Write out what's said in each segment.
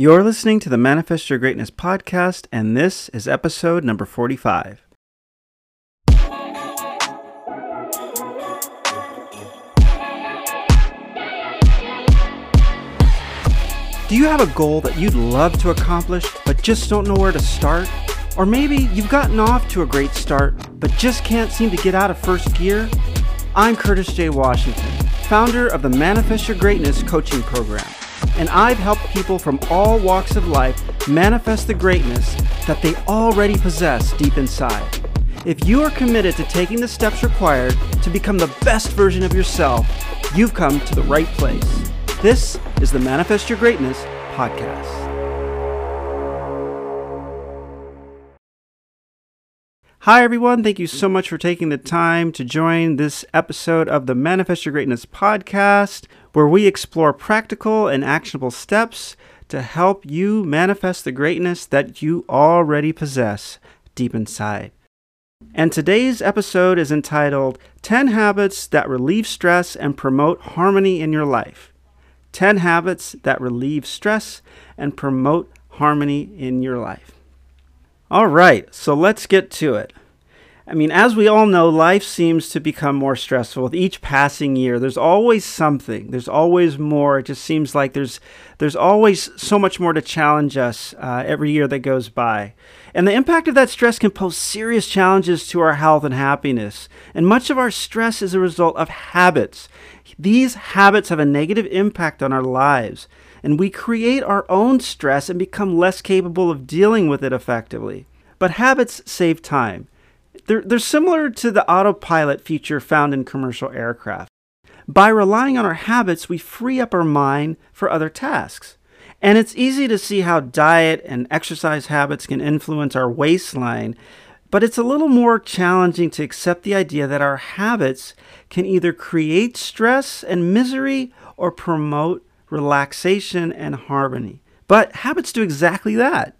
You're listening to the Manifest Your Greatness podcast, and this is episode number 45. Do you have a goal that you'd love to accomplish, but just don't know where to start? Or maybe you've gotten off to a great start, but just can't seem to get out of first gear? I'm Curtis J. Washington, founder of the Manifest Your Greatness coaching program, and I've helped people from all walks of life manifest the greatness that they already possess deep inside. If you are committed to taking the steps required to become the best version of yourself, you've come to the right place. This is the Manifest Your Greatness podcast. Hi, everyone. Thank you so much for taking the time to join this episode of the Manifest Your Greatness podcast, where we explore practical and actionable steps to help you manifest the greatness that you already possess deep inside. And today's episode is entitled 10 Habits That Relieve Stress and Promote Harmony in Your Life. 10 habits that relieve stress and promote harmony in your life. All right, so let's get to it. I mean, as we all know, life seems to become more stressful with each passing year. There's always something. There's always more. It just seems like there's there's always so much more to challenge us uh, every year that goes by. And the impact of that stress can pose serious challenges to our health and happiness. And much of our stress is a result of habits. These habits have a negative impact on our lives, and we create our own stress and become less capable of dealing with it effectively. But habits save time. They're, they're similar to the autopilot feature found in commercial aircraft. By relying on our habits, we free up our mind for other tasks. And it's easy to see how diet and exercise habits can influence our waistline, but it's a little more challenging to accept the idea that our habits can either create stress and misery or promote relaxation and harmony. But habits do exactly that.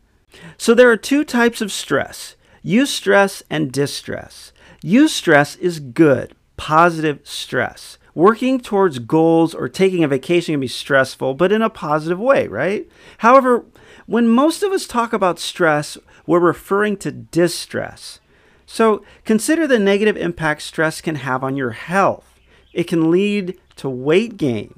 So there are two types of stress eustress and distress. Eustress is good, positive stress. Working towards goals or taking a vacation can be stressful, but in a positive way, right? However, when most of us talk about stress, we're referring to distress. So consider the negative impact stress can have on your health. It can lead to weight gain.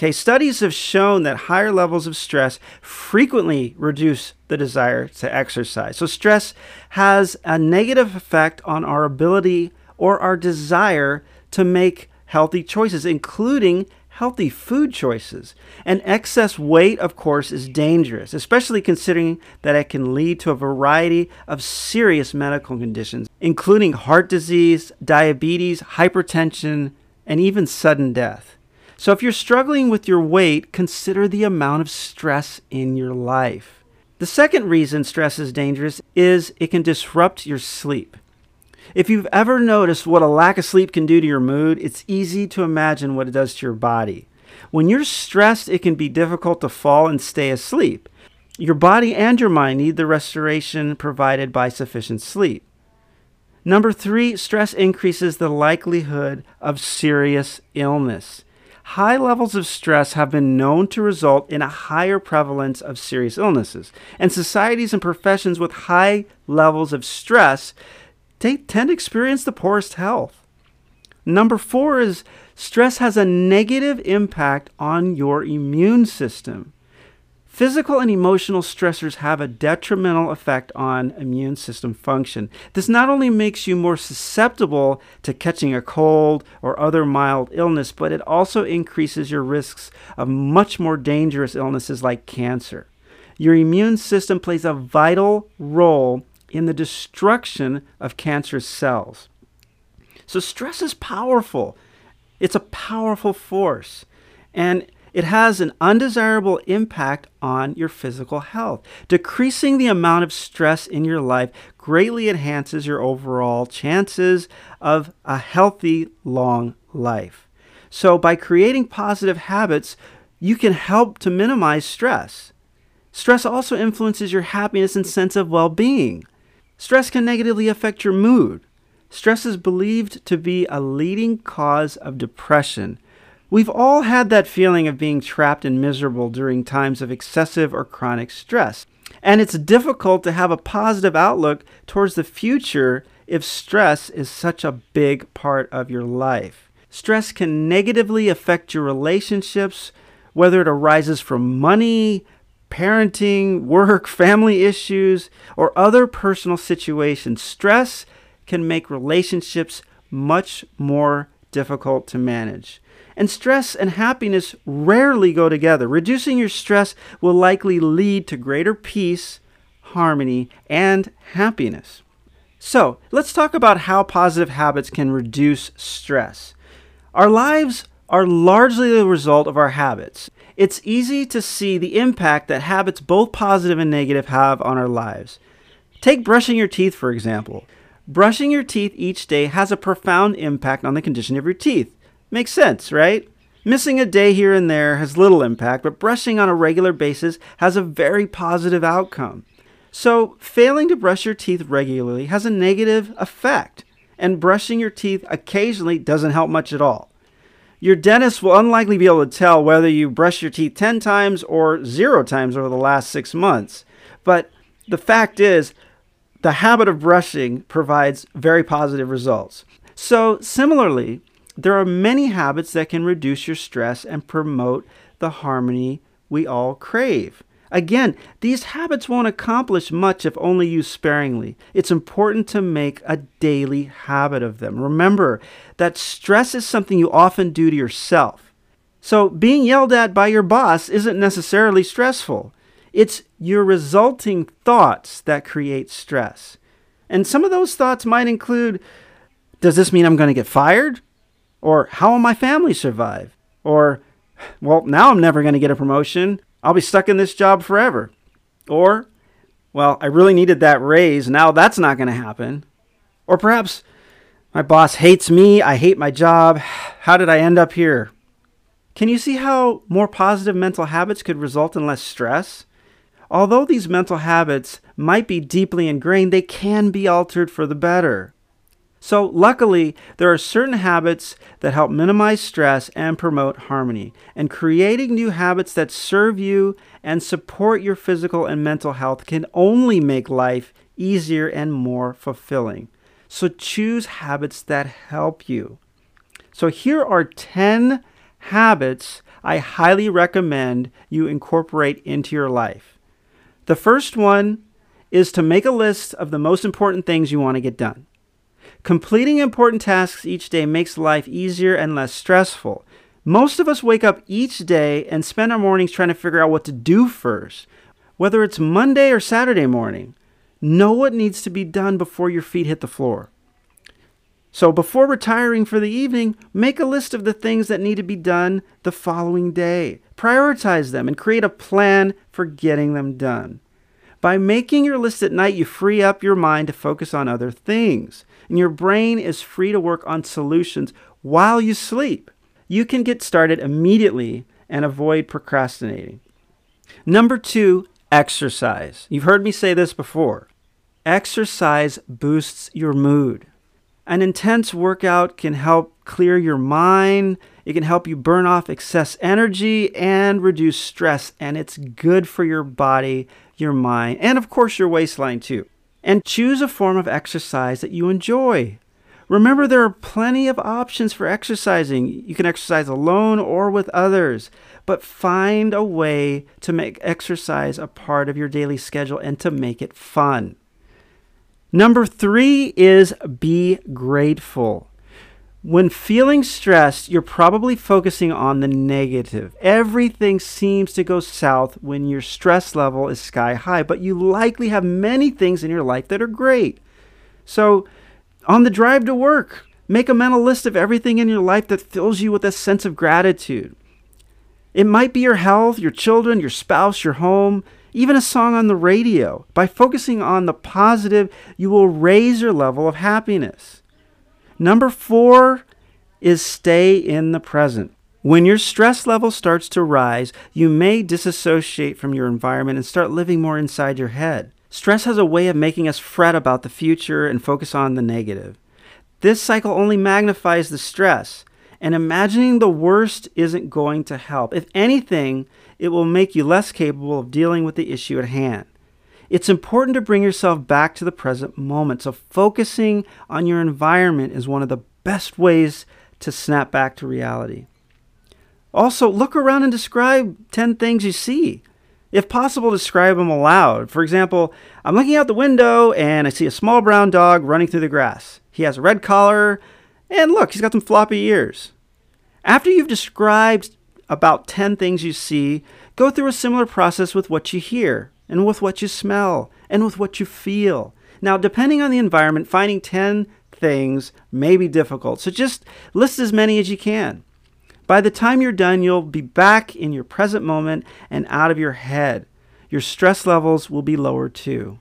Okay, studies have shown that higher levels of stress frequently reduce the desire to exercise. So stress has a negative effect on our ability or our desire to make healthy choices, including healthy food choices. And excess weight, of course, is dangerous, especially considering that it can lead to a variety of serious medical conditions, including heart disease, diabetes, hypertension, and even sudden death. So, if you're struggling with your weight, consider the amount of stress in your life. The second reason stress is dangerous is it can disrupt your sleep. If you've ever noticed what a lack of sleep can do to your mood, it's easy to imagine what it does to your body. When you're stressed, it can be difficult to fall and stay asleep. Your body and your mind need the restoration provided by sufficient sleep. Number three, stress increases the likelihood of serious illness. High levels of stress have been known to result in a higher prevalence of serious illnesses. And societies and professions with high levels of stress they tend to experience the poorest health. Number four is stress has a negative impact on your immune system. Physical and emotional stressors have a detrimental effect on immune system function. This not only makes you more susceptible to catching a cold or other mild illness, but it also increases your risks of much more dangerous illnesses like cancer. Your immune system plays a vital role in the destruction of cancerous cells. So, stress is powerful. It's a powerful force. And it has an undesirable impact on your physical health. Decreasing the amount of stress in your life greatly enhances your overall chances of a healthy, long life. So, by creating positive habits, you can help to minimize stress. Stress also influences your happiness and sense of well being. Stress can negatively affect your mood. Stress is believed to be a leading cause of depression. We've all had that feeling of being trapped and miserable during times of excessive or chronic stress. And it's difficult to have a positive outlook towards the future if stress is such a big part of your life. Stress can negatively affect your relationships, whether it arises from money, parenting, work, family issues, or other personal situations. Stress can make relationships much more difficult to manage. And stress and happiness rarely go together. Reducing your stress will likely lead to greater peace, harmony, and happiness. So, let's talk about how positive habits can reduce stress. Our lives are largely the result of our habits. It's easy to see the impact that habits, both positive and negative, have on our lives. Take brushing your teeth, for example. Brushing your teeth each day has a profound impact on the condition of your teeth. Makes sense, right? Missing a day here and there has little impact, but brushing on a regular basis has a very positive outcome. So, failing to brush your teeth regularly has a negative effect, and brushing your teeth occasionally doesn't help much at all. Your dentist will unlikely be able to tell whether you brush your teeth 10 times or zero times over the last six months. But the fact is, the habit of brushing provides very positive results. So, similarly, there are many habits that can reduce your stress and promote the harmony we all crave. Again, these habits won't accomplish much if only used sparingly. It's important to make a daily habit of them. Remember that stress is something you often do to yourself. So, being yelled at by your boss isn't necessarily stressful. It's your resulting thoughts that create stress. And some of those thoughts might include Does this mean I'm going to get fired? Or how will my family survive? Or, well, now I'm never going to get a promotion. I'll be stuck in this job forever. Or, well, I really needed that raise. Now that's not going to happen. Or perhaps my boss hates me. I hate my job. How did I end up here? Can you see how more positive mental habits could result in less stress? Although these mental habits might be deeply ingrained, they can be altered for the better. So, luckily, there are certain habits that help minimize stress and promote harmony. And creating new habits that serve you and support your physical and mental health can only make life easier and more fulfilling. So, choose habits that help you. So, here are 10 habits I highly recommend you incorporate into your life. The first one is to make a list of the most important things you want to get done. Completing important tasks each day makes life easier and less stressful. Most of us wake up each day and spend our mornings trying to figure out what to do first. Whether it's Monday or Saturday morning, know what needs to be done before your feet hit the floor. So, before retiring for the evening, make a list of the things that need to be done the following day. Prioritize them and create a plan for getting them done. By making your list at night, you free up your mind to focus on other things and your brain is free to work on solutions while you sleep. You can get started immediately and avoid procrastinating. Number two, exercise. You've heard me say this before. Exercise boosts your mood. An intense workout can help clear your mind, it can help you burn off excess energy and reduce stress, and it's good for your body, your mind, and of course your waistline too and choose a form of exercise that you enjoy. Remember, there are plenty of options for exercising. You can exercise alone or with others, but find a way to make exercise a part of your daily schedule and to make it fun. Number three is be grateful. When feeling stressed, you're probably focusing on the negative. Everything seems to go south when your stress level is sky high, but you likely have many things in your life that are great. So, on the drive to work, make a mental list of everything in your life that fills you with a sense of gratitude. It might be your health, your children, your spouse, your home, even a song on the radio. By focusing on the positive, you will raise your level of happiness. Number four is stay in the present. When your stress level starts to rise, you may disassociate from your environment and start living more inside your head. Stress has a way of making us fret about the future and focus on the negative. This cycle only magnifies the stress, And imagining the worst isn't going to help. If anything, it will make you less capable of dealing with the issue at hand. It's important to bring yourself back to the present moment. So, focusing on your environment is one of the best ways to snap back to reality. Also, look around and describe 10 things you see. If possible, describe them aloud. For example, I'm looking out the window and I see a small brown dog running through the grass. He has a red collar, and look, he's got some floppy ears. After you've described about 10 things you see, go through a similar process with what you hear, and with what you smell, and with what you feel. Now, depending on the environment, finding 10 things may be difficult, so just list as many as you can. By the time you're done, you'll be back in your present moment and out of your head. Your stress levels will be lower too.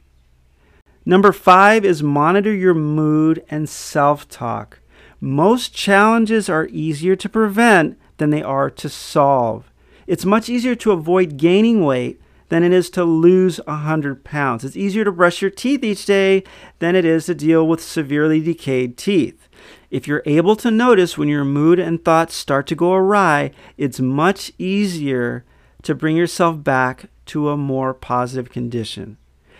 Number five is monitor your mood and self talk. Most challenges are easier to prevent than they are to solve. It's much easier to avoid gaining weight than it is to lose 100 pounds. It's easier to brush your teeth each day than it is to deal with severely decayed teeth. If you're able to notice when your mood and thoughts start to go awry, it's much easier to bring yourself back to a more positive condition.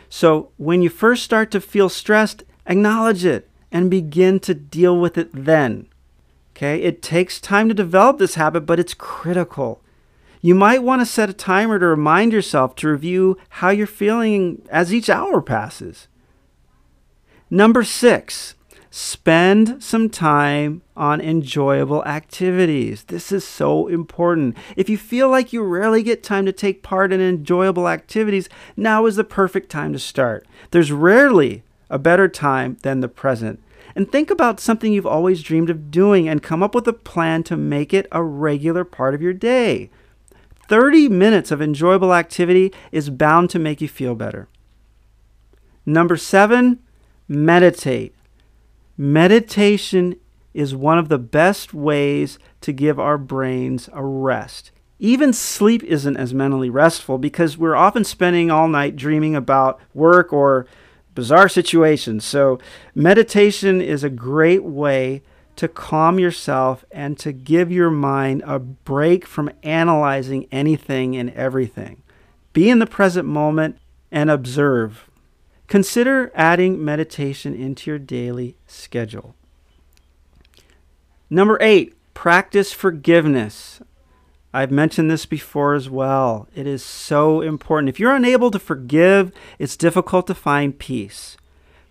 So, when you first start to feel stressed, acknowledge it and begin to deal with it then. Okay? It takes time to develop this habit, but it's critical. You might want to set a timer to remind yourself to review how you're feeling as each hour passes. Number six, spend some time on enjoyable activities. This is so important. If you feel like you rarely get time to take part in enjoyable activities, now is the perfect time to start. There's rarely a better time than the present. And think about something you've always dreamed of doing and come up with a plan to make it a regular part of your day. 30 minutes of enjoyable activity is bound to make you feel better. Number seven, meditate. Meditation is one of the best ways to give our brains a rest. Even sleep isn't as mentally restful because we're often spending all night dreaming about work or bizarre situations. So, meditation is a great way to calm yourself and to give your mind a break from analyzing anything and everything. Be in the present moment and observe. Consider adding meditation into your daily schedule. Number eight, practice forgiveness. I've mentioned this before as well. It is so important. If you're unable to forgive, it's difficult to find peace.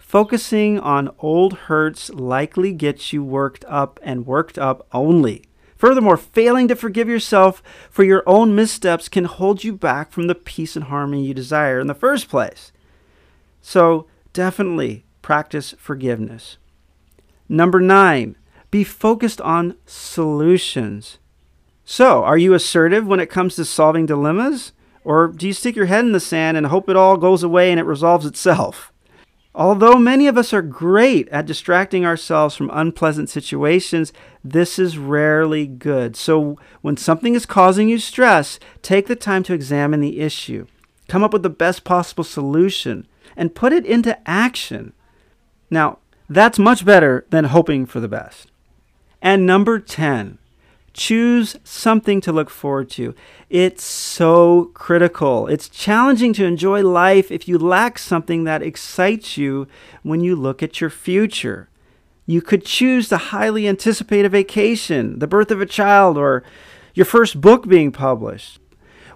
Focusing on old hurts likely gets you worked up and worked up only. Furthermore, failing to forgive yourself for your own missteps can hold you back from the peace and harmony you desire in the first place. So, definitely practice forgiveness. Number nine, be focused on solutions. So, are you assertive when it comes to solving dilemmas? Or do you stick your head in the sand and hope it all goes away and it resolves itself? Although many of us are great at distracting ourselves from unpleasant situations, this is rarely good. So, when something is causing you stress, take the time to examine the issue, come up with the best possible solution, and put it into action. Now, that's much better than hoping for the best. And number 10, Choose something to look forward to. It's so critical. It's challenging to enjoy life if you lack something that excites you when you look at your future. You could choose the highly anticipated vacation, the birth of a child, or your first book being published.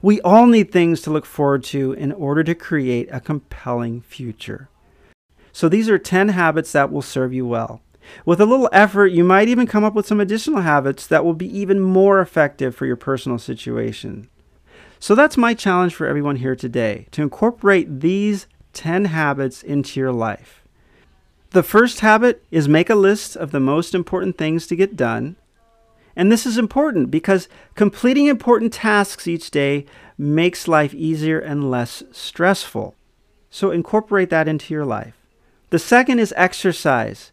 We all need things to look forward to in order to create a compelling future. So, these are 10 habits that will serve you well. With a little effort, you might even come up with some additional habits that will be even more effective for your personal situation. So that's my challenge for everyone here today to incorporate these 10 habits into your life. The first habit is make a list of the most important things to get done. And this is important because completing important tasks each day makes life easier and less stressful. So incorporate that into your life. The second is exercise.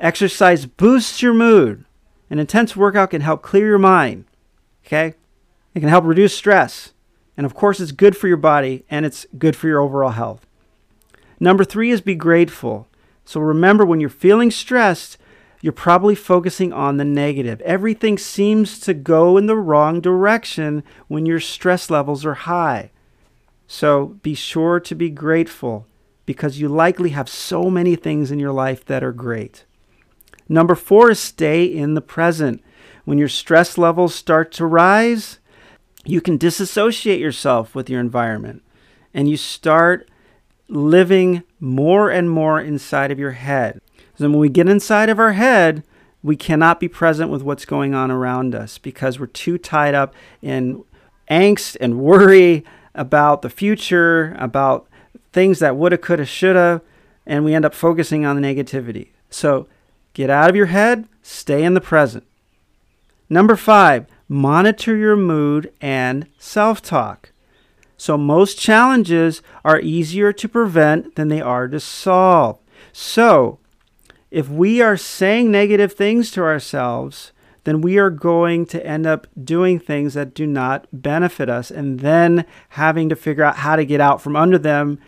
Exercise boosts your mood. An intense workout can help clear your mind. Okay? It can help reduce stress. And of course, it's good for your body and it's good for your overall health. Number three is be grateful. So remember, when you're feeling stressed, you're probably focusing on the negative. Everything seems to go in the wrong direction when your stress levels are high. So be sure to be grateful because you likely have so many things in your life that are great. Number four is stay in the present. When your stress levels start to rise, you can disassociate yourself with your environment and you start living more and more inside of your head. So when we get inside of our head, we cannot be present with what's going on around us because we're too tied up in angst and worry about the future, about things that woulda, coulda, shoulda, and we end up focusing on the negativity. So get out of your head, stay in the present. Number five, monitor your mood and self talk. So, most challenges are easier to prevent than they are to solve. So, if we are saying negative things to ourselves, then we are going to end up doing things that do not benefit us and then having to figure out how to get out from under them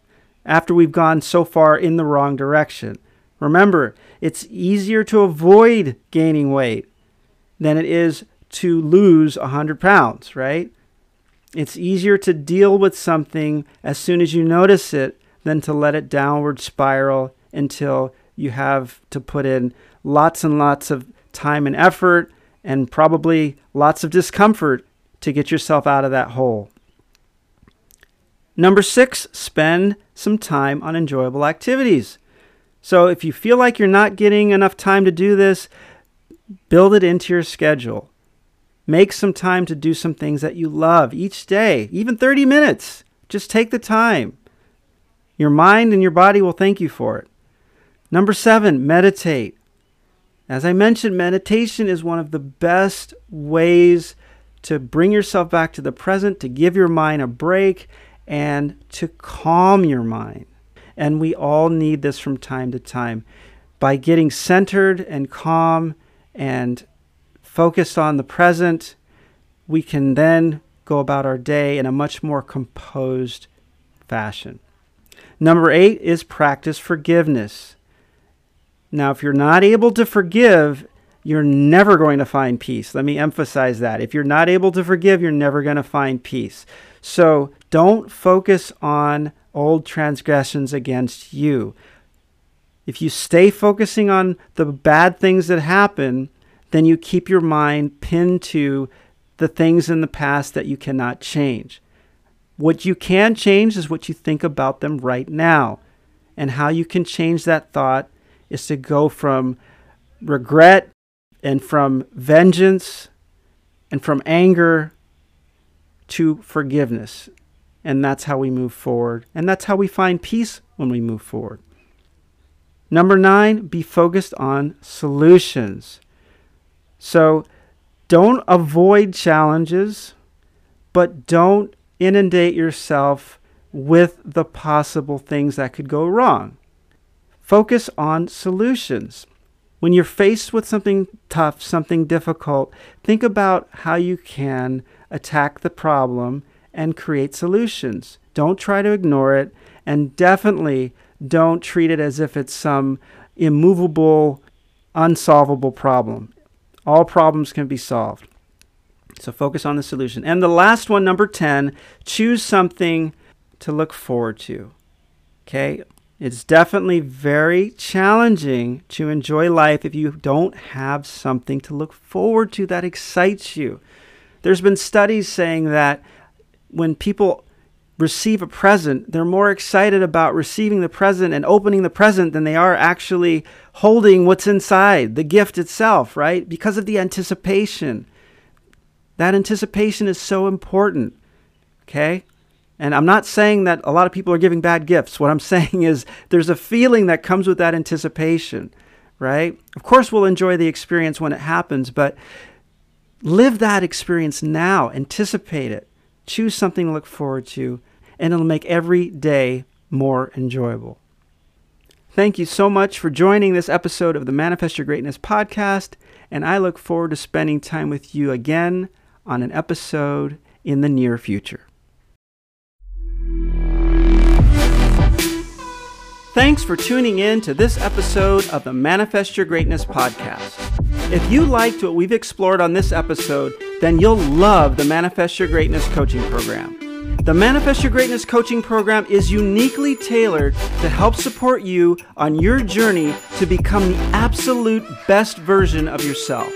after we've gone so far in the wrong direction. Remember, it's easier to avoid gaining weight than it is to lose 100 pounds, right? It's easier to deal with something as soon as you notice it than to let it downward spiral until you have to put in lots and lots of time and effort and probably lots of discomfort to get yourself out of that hole. Number six, spend some time on enjoyable activities. So if you feel like you're not getting enough time to do this, build it into your schedule. Make some time to do some things that you love each day, even 30 minutes. Just take the time. Your mind and your body will thank you for it. Number seven, meditate. As I mentioned, meditation is one of the best ways to bring yourself back to the present, to give your mind a break, and to calm your mind. And we all need this from time to time. By getting centered and calm and focused on the present, we can then go about our day in a much more composed fashion. Number eight is practice forgiveness. Now, if you're not able to forgive, you're never going to find peace. Let me emphasize that. If you're not able to forgive, you're never going to find peace. So don't focus on old transgressions against you. If you stay focusing on the bad things that happen, then you keep your mind pinned to the things in the past that you cannot change. What you can change is what you think about them right now. And how you can change that thought is to go from regret and from vengeance and from anger to forgiveness. And that's how we move forward. And that's how we find peace when we move forward. Number nine, be focused on solutions. So don't avoid challenges, but don't inundate yourself with the possible things that could go wrong. Focus on solutions. When you're faced with something tough, something difficult, think about how you can attack the problem and create solutions. Don't try to ignore it, and definitely don't treat it as if it's some immovable, unsolvable problem. All problems can be solved. So focus on the solution. And the last one, number 10, choose something to look forward to. Okay? It's definitely very challenging to enjoy life if you don't have something to look forward to that excites you. There's been studies saying that when people receive a present, they're more excited about receiving the present and opening the present than they are actually holding what's inside, the gift itself, right? Because of the anticipation. That anticipation is so important, okay? And I'm not saying that a lot of people are giving bad gifts. What I'm saying is there's a feeling that comes with that anticipation, right? Of course, we'll enjoy the experience when it happens, but live that experience now, anticipate it. Choose something to look forward to, and it'll make every day more enjoyable. Thank you so much for joining this episode of the Manifest Your Greatness podcast, and I look forward to spending time with you again on an episode in the near future. Thanks for tuning in to this episode of the Manifest Your Greatness podcast. If you liked what we've explored on this episode, then you'll love the Manifest Your Greatness coaching program. The Manifest Your Greatness coaching program is uniquely tailored to help support you on your journey to become the absolute best version of yourself.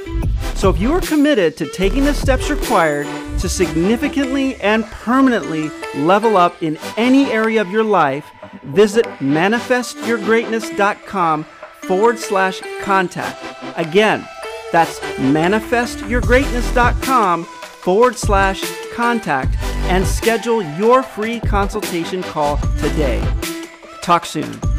So, if you are committed to taking the steps required to significantly and permanently level up in any area of your life, visit manifestyourgreatness.com forward slash contact. Again, that's manifestyourgreatness.com forward slash contact and schedule your free consultation call today. Talk soon.